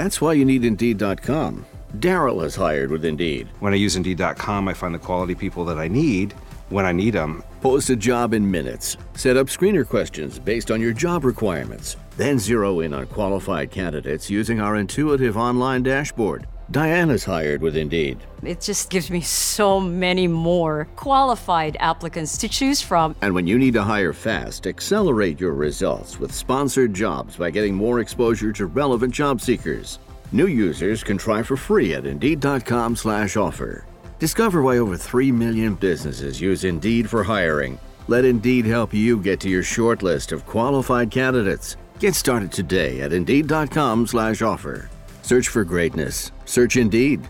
That's why you need Indeed.com. Daryl is hired with Indeed. When I use Indeed.com, I find the quality people that I need when I need them. Post a job in minutes. Set up screener questions based on your job requirements. Then zero in on qualified candidates using our intuitive online dashboard. Diana's hired with Indeed. It just gives me so many more qualified applicants to choose from. And when you need to hire fast, accelerate your results with sponsored jobs by getting more exposure to relevant job seekers. New users can try for free at Indeed.com slash offer. Discover why over 3 million businesses use Indeed for hiring. Let Indeed help you get to your short list of qualified candidates. Get started today at Indeed.com slash offer. Search for greatness. Search Indeed.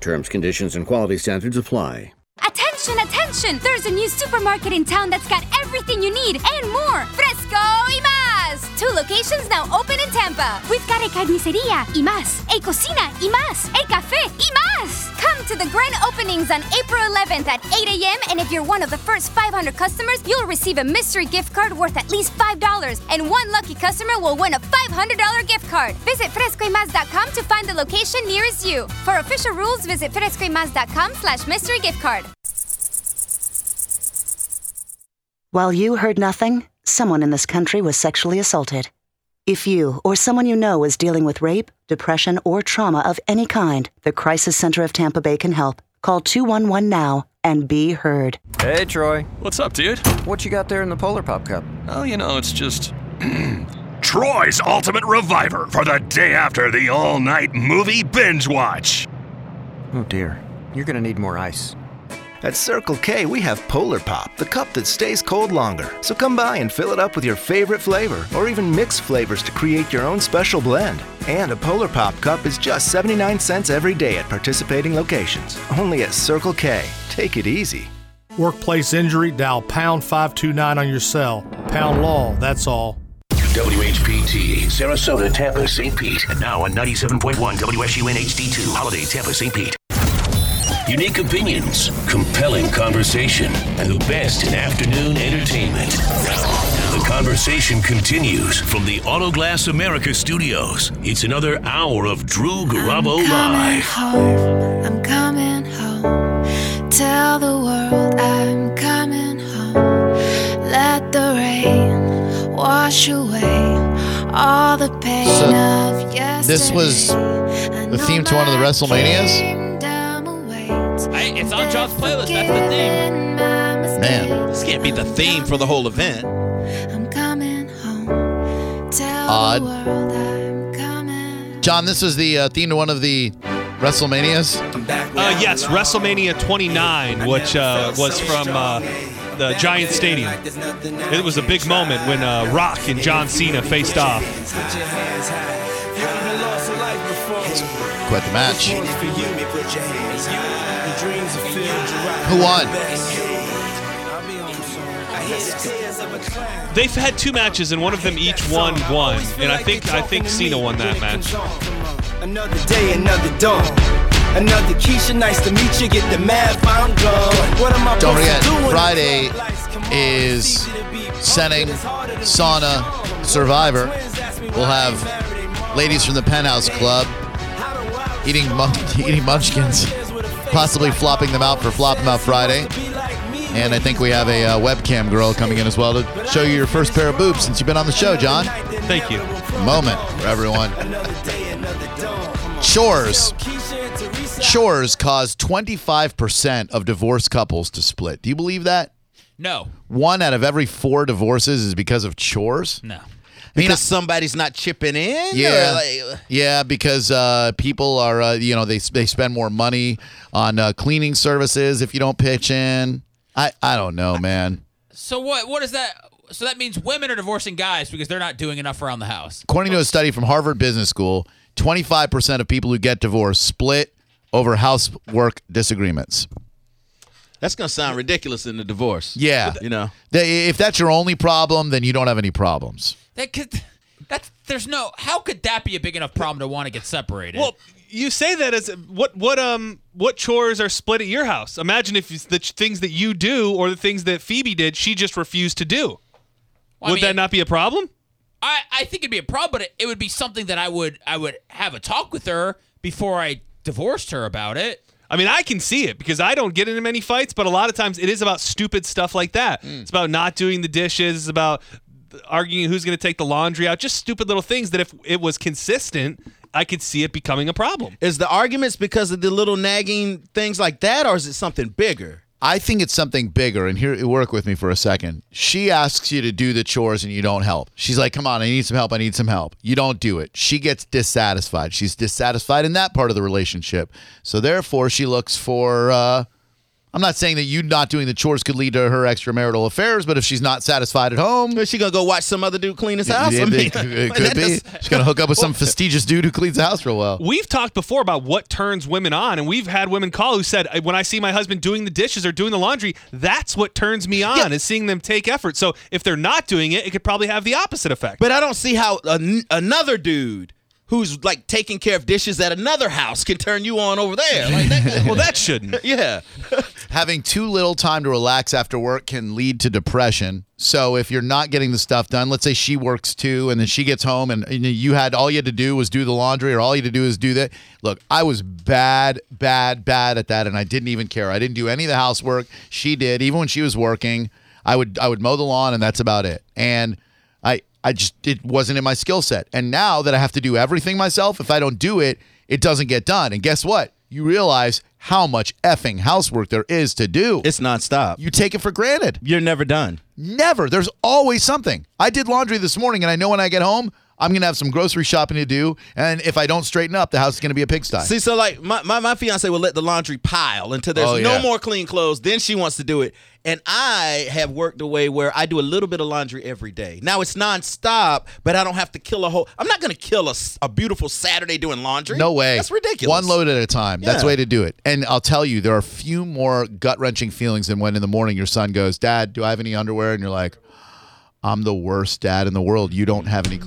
Terms, conditions, and quality standards apply. Attention, attention! There's a new supermarket in town that's got everything you need and more. Fresco y! Two locations now open in Tampa. We've got a carniceria y más, a cocina y más, a café y más. Come to the grand openings on April 11th at 8 a.m. And if you're one of the first 500 customers, you'll receive a mystery gift card worth at least $5. And one lucky customer will win a $500 gift card. Visit frescoymas.com to find the location nearest you. For official rules, visit frescoymas.com slash mystery gift card. While you heard nothing, someone in this country was sexually assaulted. If you or someone you know is dealing with rape, depression, or trauma of any kind, the Crisis Center of Tampa Bay can help. Call 211 now and be heard. Hey, Troy. What's up, dude? What you got there in the Polar Pop Cup? Oh, you know, it's just. Troy's Ultimate Reviver for the day after the all night movie binge watch. Oh, dear. You're gonna need more ice. At Circle K, we have Polar Pop, the cup that stays cold longer. So come by and fill it up with your favorite flavor, or even mix flavors to create your own special blend. And a Polar Pop cup is just 79 cents every day at participating locations. Only at Circle K. Take it easy. Workplace injury, dial pound 529 on your cell. Pound law, that's all. WHPT, Sarasota, Tampa, St. Pete, and now on 97.1 WSUN HD2, Holiday, Tampa, St. Pete. Unique opinions, compelling conversation, and the best in afternoon entertainment. The conversation continues from the Autoglass America studios. It's another hour of Drew Garabo Live. home. I'm coming home. Tell the world I'm coming home. Let the rain wash away all the pain So, of yesterday. This was the theme to one of the WrestleManias. Hey, it's on John's playlist. That's the theme. Man, This can't be the theme for the whole event. I'm coming home. Tell Odd. the world I'm coming. John, this was the uh, theme to one of the WrestleManias. Uh, yes, WrestleMania 29, which uh, was from uh, the Giant Stadium. It was a big moment when uh, Rock and John Cena faced off. Quite the match. Who won? They've had two matches, and one of them each won one, and I think I think Cena won that match. Another day, another dawn. Another Keisha, nice to meet you. Get the math, I'm gone. What am I Don't forget, to do when Friday is Senning, Sauna, Survivor. We'll have ladies from the Penthouse Club eating mun- eating munchkins, possibly flopping them out for Flop 'em Out Friday. And I think we have a uh, webcam girl coming in as well to show you your first pair of boobs since you've been on the show, John. Thank you. Moment for everyone. Chores. Chores cause 25% of divorced couples to split. Do you believe that? No. One out of every four divorces is because of chores? No. Because somebody's not chipping in? Yeah, like- yeah, because uh, people are, uh, you know, they they spend more money on uh, cleaning services if you don't pitch in. I I don't know, man. So what? What is that? So that means women are divorcing guys because they're not doing enough around the house. According to a study from Harvard Business School, 25% of people who get divorced split over housework disagreements. That's going to sound ridiculous in the divorce. Yeah, You know? They- if that's your only problem, then you don't have any problems. That could. That's there's no. How could that be a big enough problem to want to get separated? Well, you say that as what what um what chores are split at your house? Imagine if the things that you do or the things that Phoebe did, she just refused to do. Well, I Would mean- that not be a problem? I, I think it'd be a problem, but it, it would be something that I would I would have a talk with her before I divorced her about it. I mean, I can see it because I don't get into many fights, but a lot of times it is about stupid stuff like that. Hmm. It's about not doing the dishes, it's about arguing who's going to take the laundry out, just stupid little things that if it was consistent, I could see it becoming a problem. Is the arguments because of the little nagging things like that, or is it something bigger? I think it's something bigger. And here, work with me for a second. She asks you to do the chores and you don't help. She's like, come on, I need some help. I need some help. You don't do it. She gets dissatisfied. She's dissatisfied in that part of the relationship. So therefore, she looks for. Uh, I'm not saying that you not doing the chores could lead to her extramarital affairs, but if she's not satisfied at home, is she gonna go watch some other dude clean his house? Yeah, I mean, it could be. does- She's gonna hook up with some fastidious dude who cleans the house real well. We've talked before about what turns women on, and we've had women call who said, "When I see my husband doing the dishes or doing the laundry, that's what turns me on, is seeing them take effort." So if they're not doing it, it could probably have the opposite effect. But I don't see how an- another dude who's like taking care of dishes at another house can turn you on over there. Like that, well, that shouldn't. Yeah. Having too little time to relax after work can lead to depression. So if you're not getting the stuff done, let's say she works too, and then she gets home, and, and you had all you had to do was do the laundry, or all you had to do is do that. Look, I was bad, bad, bad at that, and I didn't even care. I didn't do any of the housework. She did, even when she was working. I would I would mow the lawn, and that's about it. And I I just it wasn't in my skill set. And now that I have to do everything myself, if I don't do it, it doesn't get done. And guess what? You realize how much effing housework there is to do. It's nonstop. You take it for granted. You're never done. Never. There's always something. I did laundry this morning, and I know when I get home, I'm gonna have some grocery shopping to do. And if I don't straighten up, the house is gonna be a pigsty. See, so like my, my, my fiance will let the laundry pile until there's Oh, no more clean clothes. Then she wants to do it. And I have worked a way where I do a little bit of laundry every day. Now it's nonstop, but I don't have to kill a whole. I'm not going to kill a, a beautiful Saturday doing laundry. No way. That's ridiculous. One load at a time. That's the way to do it. And I'll tell you, there are a few more gut wrenching feelings than when in the morning your son goes, Dad, do I have any underwear? And you're like, I'm the worst dad in the world. You don't have any.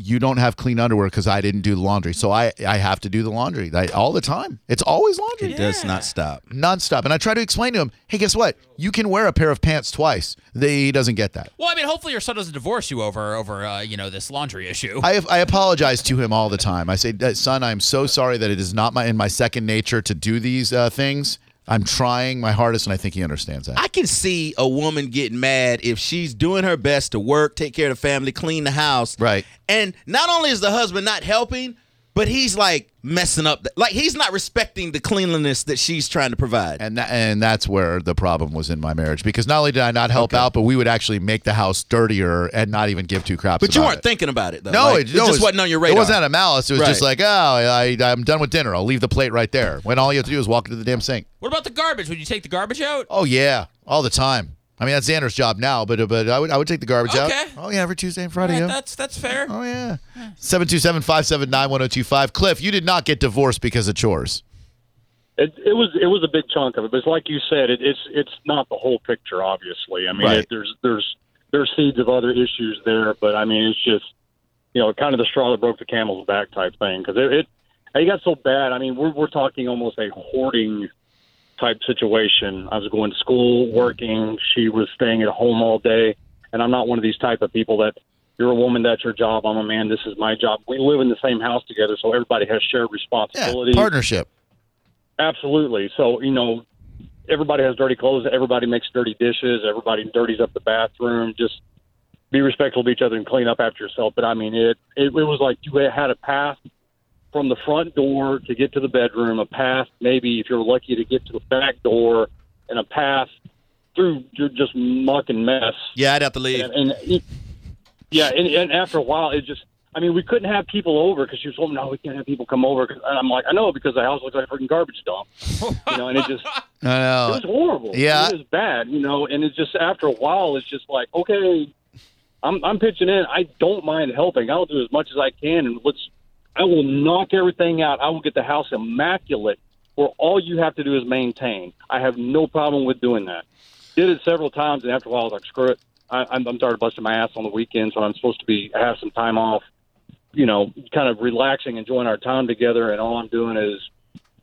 You don't have clean underwear because I didn't do the laundry. So I, I have to do the laundry I, all the time. It's always laundry. It does not stop. Nonstop. And I try to explain to him, hey, guess what? You can wear a pair of pants twice. They, he doesn't get that. Well, I mean, hopefully your son doesn't divorce you over over uh, you know this laundry issue. I, I apologize to him all the time. I say, "Uh, son, I'm so sorry that it is not my in my second nature to do these uh, things. I'm trying my hardest, and I think he understands that. I can see a woman getting mad if she's doing her best to work, take care of the family, clean the house. Right. And not only is the husband not helping, but he's like messing up. The, like he's not respecting the cleanliness that she's trying to provide. And that, and that's where the problem was in my marriage because not only did I not help out, but we would actually make the house dirtier and not even give two craps. But you about weren't it. thinking about it though. No, Like, it, it no, just was- wasn't on your radar. It wasn't out of malice. It was just like, oh, I, I'm done with dinner. I'll leave the plate right there. When all you have to do is walk into the damn sink. What about the garbage? Would you take the garbage out? Oh yeah, all the time. I mean, that's Xander's job now, but but I would I would take the garbage out. Oh yeah, every Tuesday and Friday. All right, yeah. that's that's fair. Oh yeah. 727-579-1025. Cliff, you did not get divorced because of chores. It, it was it was a big chunk of it, but it's like you said, it, it's it's not the whole picture. Obviously, I mean, Right. it, there's there's there's seeds of other issues there, but I mean, it's just you know, kind of the straw that broke the camel's back type thing because it, it it got so bad. I mean, we're we're talking almost a hoarding type situation. I was going to school, working. She was staying at home all day, and I'm not one of these type of people that you're a woman, that's your job. I'm a man, this is my job. We live in the same house together, so everybody has shared responsibility. Partnership. Absolutely. So, you know, everybody has dirty clothes. Everybody makes dirty dishes. Everybody dirties up the bathroom. Just be respectful of each other and clean up after yourself. But I mean, it, it, it was like you had a path from the front door to get to the bedroom, a path maybe if you're lucky to get to the back door, and a path through just muck and mess. Yeah, I'd have to leave. And, and it, yeah, and, and after a while, it just. I mean, we couldn't have people over because she was told, no, we can't have people come over. 'Cause- And I'm like, I know because the house looks like a freaking garbage dump. You know, and it just, I know. it was horrible. Yeah. it was bad. You know, and it's just after a while, it's just like, okay, I'm I'm pitching in. I don't mind helping. I'll do as much as I can, and let's. I will knock everything out. I will get the house immaculate, where all you have to do is maintain. I have no problem with doing that. Did it several times, and after a while, I was like, screw it. I, I'm, I'm tired of busting my ass on the weekends when I'm supposed to be have some time off. You know, kind of relaxing, enjoying our time together, and all I'm doing is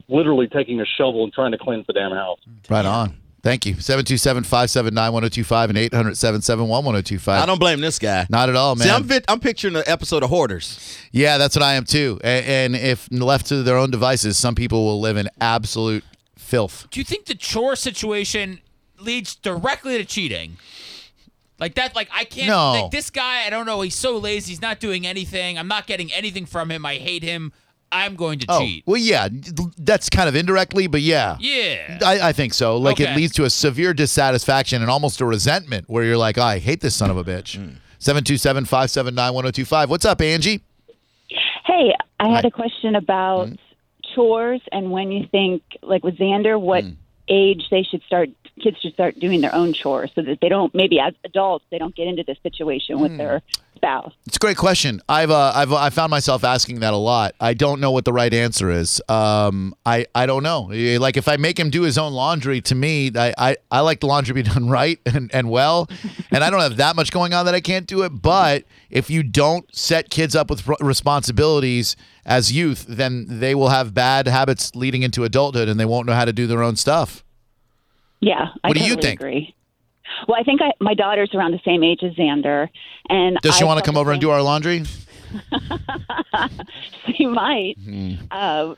literally taking a shovel and trying to cleanse the damn house. Right on. Thank you. 727 579 1025 and 800 771 1025. I don't blame this guy. Not at all, man. See, I'm, vi- I'm picturing an episode of Hoarders. Yeah, that's what I am too. A- And if left to their own devices, some people will live in absolute filth. Do you think the chore situation leads directly to cheating? Like that, like I can't. No. Like this guy, I don't know. He's so lazy. He's not doing anything. I'm not getting anything from him. I hate him. I'm going to Oh, cheat. well, yeah, that's kind of indirectly, but yeah. Yeah. I, I think so. Like it leads to a severe dissatisfaction and almost a resentment where you're like, "Oh, I hate this son of a bitch. Mm-hmm. 727 579 1025. What's up, Angie? Hey, I had a question about mm-hmm. chores and when you think, like with Xander, what mm. Age they should start, kids should start doing their own chores so that they don't, maybe as adults, they don't get into this situation with their spouse. It's a great question. I've uh, I've I found myself asking that a lot. I don't know what the right answer is. Um, I I don't know. Eh, Like if I make him do his own laundry, to me, I I, I like the laundry be done right and, and well, and I don't have that much going on that I can't do it. But if you don't set kids up with responsibilities as youth, then they will have bad habits leading into adulthood, and they won't know how to do their own stuff. Yeah, I What do you think? Agree. Well, I think I, my daughter's around the same age as Xander, and Does she I want to come over and do our laundry? she might. Uh,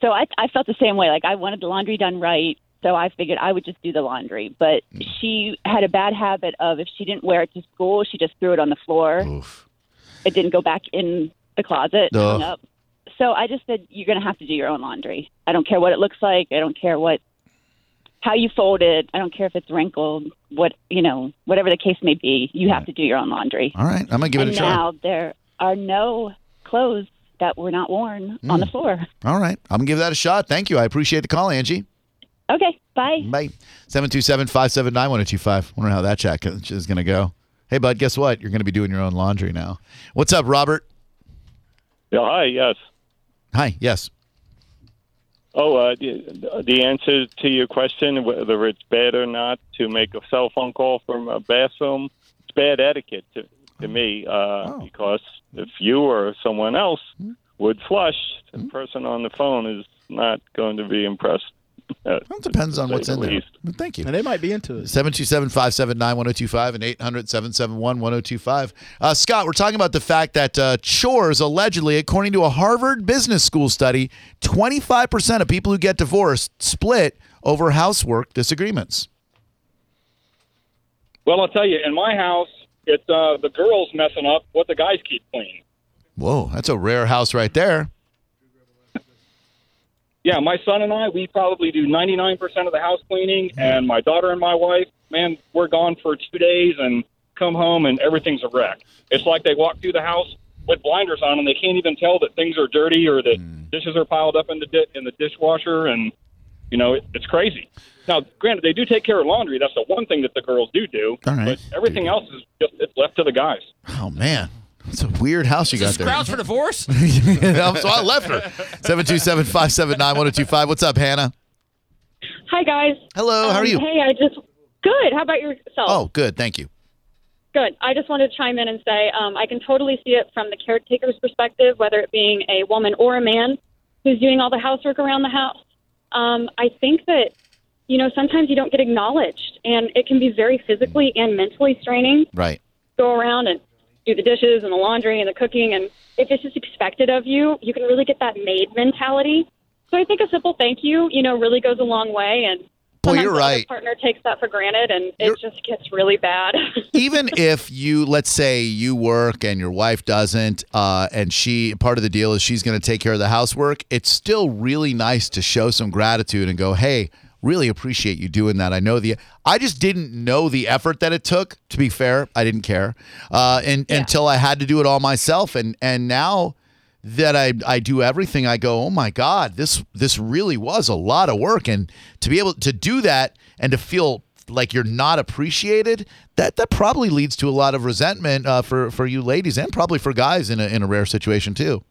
so I, I felt the same way. Like I wanted the laundry done right, so I figured I would just do the laundry. But she had a bad habit of if she didn't wear it to school, she just threw it on the floor. It didn't go back in the closet, hung up. So I just said, "You're going to have to do your own laundry. I don't care what it looks like. I don't care what." How you fold it, I don't care if it's wrinkled, what you know, whatever the case may be, you have to do your own laundry. All right, I'm gonna give it and a try. now there are no clothes that were not worn on the Mm. floor. All right, I'm gonna give that a shot. Thank you. I appreciate the call, Angie. Okay, bye. Bye. 727 579 1025. Wonder how that chat is going to go. Hey, bud, guess what? You're going to be doing your own laundry now. What's up, Robert? Yeah, hi, yes. Hi, yes. Oh, uh, the, the answer to your question, whether it's bad or not to make a cell phone call from a bathroom, it's bad etiquette to, to me uh, because if you or someone else would flush, the person on the phone is not going to be impressed. Uh, It depends on what's say in the there. least. Thank you. And they might be into it. 727 579 1025 and 800 771 1025. Uh, Scott, we're talking about the fact that uh, chores, allegedly, according to a Harvard Business School study, 25% of people who get divorced split over housework disagreements. Well, I'll tell you, in my house, it's uh, the girls messing up what the guys keep clean. Whoa, that's a rare house right there. Yeah, my son and I, we probably do 99% of the house cleaning, mm-hmm. and my daughter and my wife, man, we're gone for two days and come home and everything's a wreck. It's like they walk through the house with blinders on and they can't even tell that things are dirty or that mm. dishes are piled up in the di- in the dishwasher, and you know it, it's crazy. Now, granted, they do take care of laundry. That's the one thing that the girls do do. All right. But everything else is just it's left to the guys. Oh, man. It's a weird house you got there. Grounds for divorce? so I left her. 727 579 1025. What's up, Hannah? Hi guys. Hello, how are Um, you? Hey, I just good. How about yourself? Oh, good. Thank you. Good. I just wanted to chime in and say um, I can totally see it from the caretaker's perspective, whether it being a woman or a man who's doing all the housework around the house. Um, I think that you know sometimes you don't get acknowledged, and it can be very physically and mentally straining. Right. Go around and do the dishes and the laundry and the cooking, and if it's just expected of you, you can really get that maid mentality. So I think a simple thank you, you know, really goes a long way, and sometimes you're right. partner takes that for granted, and it just gets really bad. Even if you, let's say you work and your wife doesn't, uh, and she, part of the deal is she's going to take care of the housework, it's still really nice to show some gratitude and go, hey, really appreciate you doing that. I know the, I just didn't know the effort that it took. To be fair, I didn't care uh, and, until I had to do it all myself. And, and now, that I, I do everything, I go, oh my God, this this really was a lot of work. And to be able to do that and to feel like you're not appreciated, that that probably leads to a lot of resentment uh, for, for you ladies and probably for guys in a, in a rare situation too.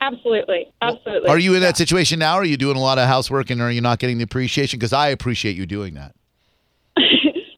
Absolutely, absolutely. Are you in that situation now? Are you doing a lot of housework and are you not getting the appreciation? Because I appreciate you doing that.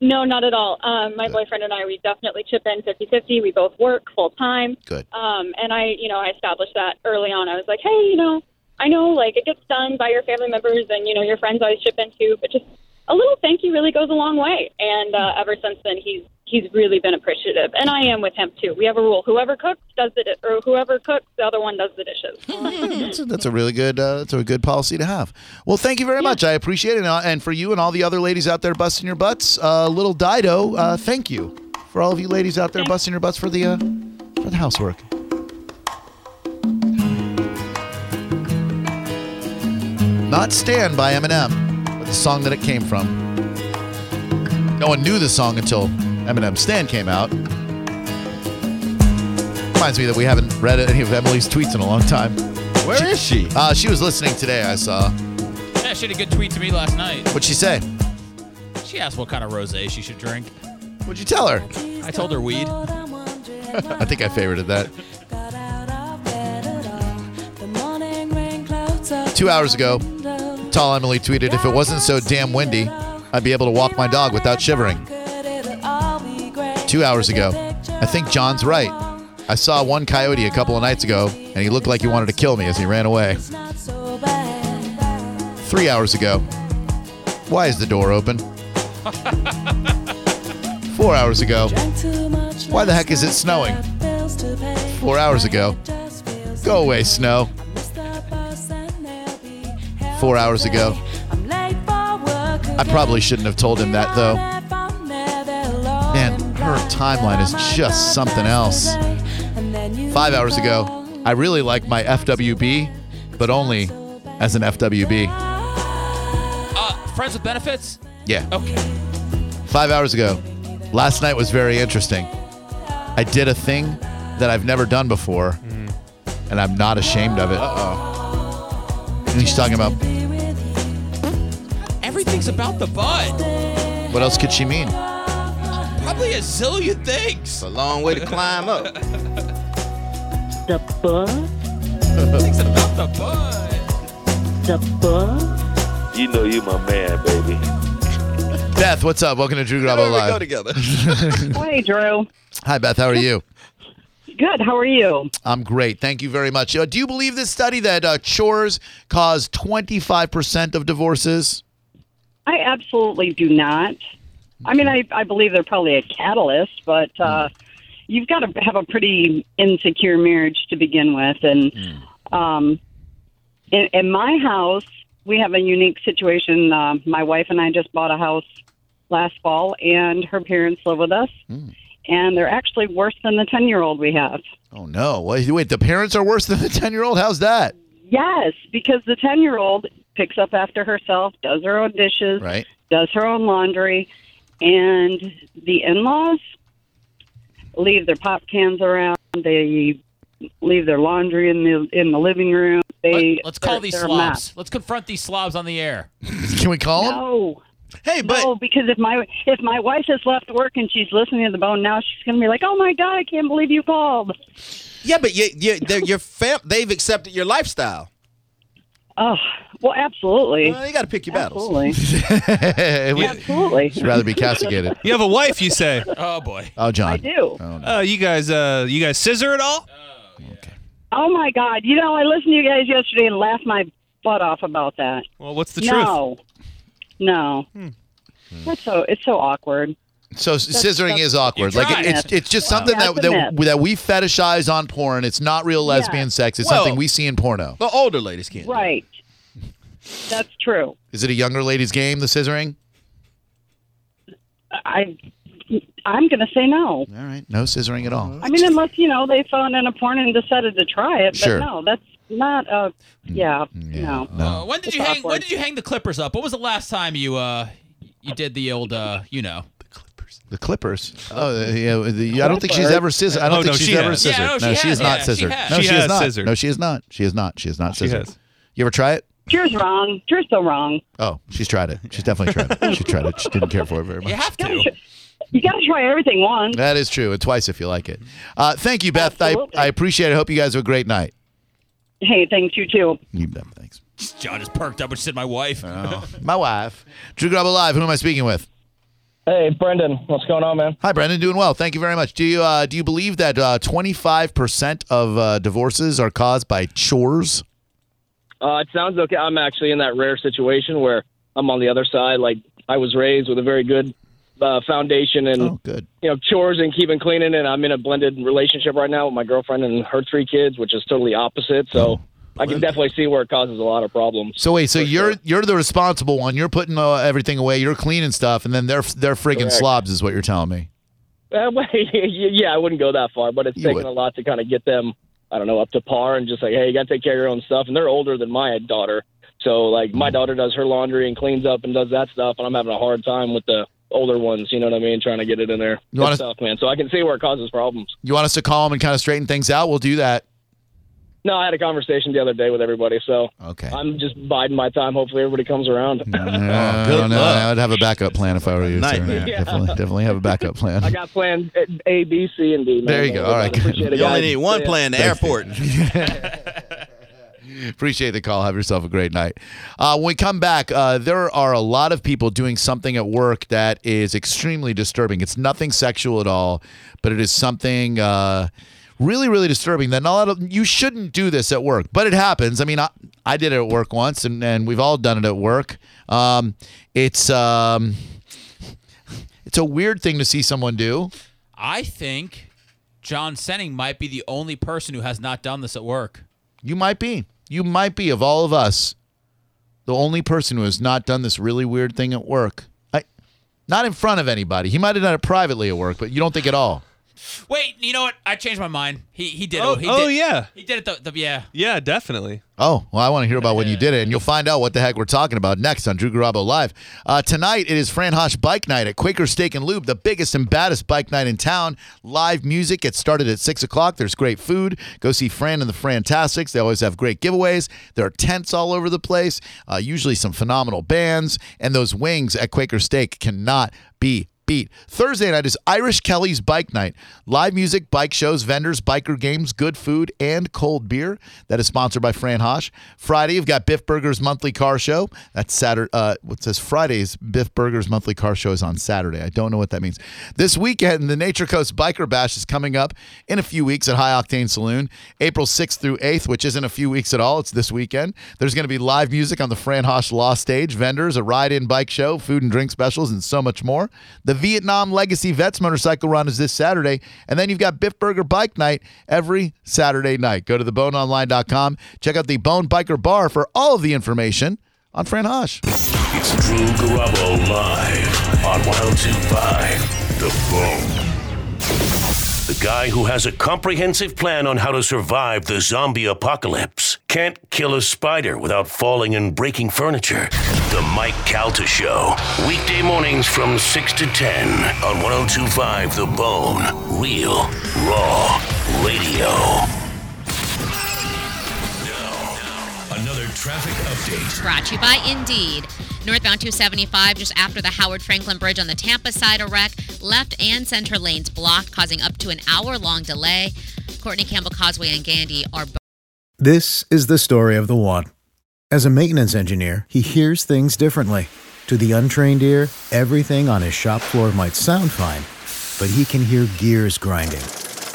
No, not at all. Um, my boyfriend and I, we definitely chip in 50-50. We both work full time. Good. Um, and I, you know, I established that early on. I was like, hey, you know, I know like it gets done by your family members and you know your friends always chip in too, but just a little thank you really goes a long way. And uh, ever since then, he's he's really been appreciative, and I am with him too. We have a rule: whoever cooks does the di- or whoever cooks, the other one does the dishes. that's, a, that's a really good uh, that's a good policy to have. Well, thank you very much. I appreciate it, and, and for you and all the other ladies out there busting your butts, uh, little Dido, uh, thank you for all of you ladies out there busting your butts for the uh, for the housework. Not "Stan" by Eminem, but the song that it came from. No one knew the song until Eminem "Stan" came out. Reminds me that we haven't read any of Emily's tweets in a long time. Where is she? Uh, she was listening today. I saw. Yeah, she had a good tweet to me last night. What'd she say? She asked what kind of rosé she should drink. What'd you tell her? I told her weed. I think I favorited that. Two hours ago, Tall Emily tweeted, "If it wasn't so damn windy, I'd be able to walk my dog without shivering." Two hours ago, I think John's right. I saw one coyote a couple of nights ago, and he looked like he wanted to kill me as he ran away. Three hours ago, why is the door open? Four hours ago, why the heck is it snowing? Four hours ago, go away, snow. Four hours ago, I probably shouldn't have told him that though. Man, her timeline is just something else. Five hours ago, I really like my FWB, but only as an FWB. Uh, friends with benefits? Yeah. Okay. Five hours ago, last night was very interesting. I did a thing that I've never done before, and I'm not ashamed of it. Uh oh. And he's talking about Everything's about the butt. what else could she mean? Probably a zillion things. a long way to climb up. The butt. Everything's about the butt. The butt. You know you my man, baby. Beth, what's up? Welcome to Drew Garabo We go together. Hey, Drew. Hi, Beth. How are you? Good. How are you? I'm great. Thank you very much. Uh, do you believe this study that uh, chores cause 25% of divorces? I absolutely do not. I mean, I, I believe they're probably a catalyst, but uh, you've got to have a pretty insecure marriage to begin with. And um, in, in my house, we have a unique situation. Uh, my wife and I just bought a house last fall, and her parents live with us. And they're actually worse than the 10 year old we have. Oh, no. Wait, wait, the parents are worse than the 10 year old? How's that? Yes, because the 10 year old picks up after herself, does her own dishes, Right. does her own laundry, and the in laws leave their pop cans around. They leave their laundry in the in the living room. They Let's call these they're slobs. Let's confront these slobs on the air. Can we call them? No. Hey, but no, because if my if my wife has left work and she's listening to the bone now, she's gonna be like, "Oh my god, I can't believe you called." yeah, but you, you, your fam- they've accepted your lifestyle. Oh, well, absolutely. Well, you got to pick your battles. Absolutely. We- Absolutely. She'd rather be castigated. You have a wife, you say? Oh boy. Oh, John. I do. Uh, you guys, uh, you guys scissor at all? Oh my God! You know, I listened to you guys yesterday and laughed my butt off about that. Well, what's the truth? no. No, Hmm. That's so it's so awkward. So scissoring is awkward. Like it, it's it's just something Yeah, that that, that we fetishize on porn. It's not real lesbian sex. It's something we see in porno. The older ladies can't. Right. That's true. Is it a younger ladies' game? The scissoring? I I'm going to say no. All right, no scissoring at all. I mean, unless you know they found in a porn and decided to try it. But Sure. no, that's not a. Yeah. No. Uh, when did It's you hang? When did you hang the clippers up? What was the last time you uh you did the old uh you know? The Clippers. Oh, yeah. The, I don't think she's ever scissored. I don't Oh, think no, she's she ever has. scissored. Yeah, no, no, she she has. is not Yeah, she scissored. has. No, She she, is not. scissored. No, she is not. She is not. She is not She scissored. has. You ever try it? Drew's wrong. Drew's so wrong. Oh, she's tried it. She's definitely tried it. She tried it. She didn't care for it very much. You have to. You got to try everything once. That is true, and twice if you like it. Uh, thank you, Beth. I, Absolutely. I appreciate it. I hope you guys have a great night. Hey, thanks you too. You bet. Thanks. John just perked up and said my wife. My wife. Drew Garabo Live. Who am I speaking with? Hey, Brendan, what's going on, man? Hi, Brendan. Doing well. Thank you very much. Do you uh, do you believe that twenty five percent of uh, divorces are caused by chores? Uh, it sounds okay. I'm actually in that rare situation where I'm on the other side. Like I was raised with a very good uh, foundation and Oh, good. you know chores and keeping cleaning. And I'm in a blended relationship right now with my girlfriend and her three kids, which is totally opposite. So I can definitely see where it causes a lot of problems. So wait, so you're you're the responsible one. You're putting uh, everything away. You're cleaning stuff, and then they're they're friggin' Correct. slobs, is what you're telling me. Uh, well, yeah, I wouldn't go that far, but it's You taken would. a lot to kind of get them, I don't know, up to par and just like, hey, you got to take care of your own stuff. And they're older than my daughter. So, like, Mm. my daughter does her laundry and cleans up and does that stuff. And I'm having a hard time with the older ones, you know what I mean? Trying to get it in there. You It's tough, man. So I can see where it causes problems. You want us to call them and kind of straighten things out? We'll do that. No, I had a conversation the other day with everybody. So okay. I'm just biding my time. Hopefully, everybody comes around. Uh, I don't know. I would have a backup plan if I were you. sir. Nightmare. Yeah. Definitely, definitely have a backup plan. I got plans A, B, C, and D. Man. There you go. All right, good. Appreciate it, You only need one See plan, the airport. Appreciate the call. Have yourself a great night. Uh, when we come back, uh, there are a lot of people doing something at work that is extremely disturbing. It's nothing sexual at all, but it is something uh, really, really disturbing. That not a lot of you shouldn't do this at work, but it happens. I mean, I, I did it at work once, and, and we've all done it at work. Um, it's um, it's a weird thing to see someone do. I think John Senning might be the only person who has not done this at work. You might be. You might be of all of us, the only person who has not done this really weird thing at work. I, not in front of anybody. He might have done it privately at work, but you don't think at all. Wait, you know what? I changed my mind. He he did Oh, it. He oh, did, yeah. He did it. The, the yeah. Yeah, definitely. Oh, well, I want to hear about when you did it, and you'll find out what the heck we're talking about next on Drew Garabo Live. Uh, tonight, it is Fran Haasch Bike Night at Quaker Steak and Lube, the biggest and baddest bike night in town. Live music. It started at 6 o'clock. There's great food. Go see Fran and the Fantastics. They always have great giveaways. There are tents all over the place, uh, usually some phenomenal bands, and those wings at Quaker Steak cannot be beat. Thursday night is Irish Kelly's Bike Night. Live music, bike shows, vendors, biker games, good food, and cold beer. That is sponsored by Fran Haasch. Friday, you've got Biff Burger's monthly car show. That's Saturday. Uh, what says Friday's Biff Burger's monthly car show is on Saturday. I don't know what that means. This weekend, the Nature Coast Biker Bash is coming up in a few weeks at High Octane Saloon, April 6th through 8th, which isn't a few weeks at all. It's this weekend. There's going to be live music on the Fran Haasch Law Stage, vendors, a ride-in bike show, food and drink specials, and so much more. The Vietnam Legacy Vets Motorcycle Run is this Saturday, and then you've got Biff Burger Bike Night every Saturday night. Go to theboneonline.com, check out the Bone Biker Bar for all of the information on Fran Haasch. It's Drew Garabo live on 1025 The Bone. The guy who has a comprehensive plan on how to survive the zombie apocalypse can't kill a spider without falling and breaking furniture. The Mike Calta Show. Weekday mornings from 6 to 10 on 1025 The Bone. Real, raw radio. Now, another traffic update. Brought to you by Indeed. Northbound 275, just after the Howard Franklin Bridge on the Tampa side, a wreck. Left and center lanes blocked, causing up to an hour long delay. Courtney Campbell Causeway and Gandy are. This is the story of the one. As a maintenance engineer, he hears things differently. To the untrained ear, everything on his shop floor might sound fine, but he can hear gears grinding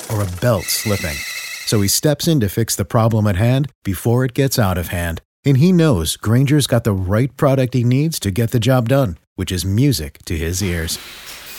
or a belt slipping. So he steps in to fix the problem at hand before it gets out of hand. And he knows Grainger's got the right product he needs to get the job done, which is music to his ears.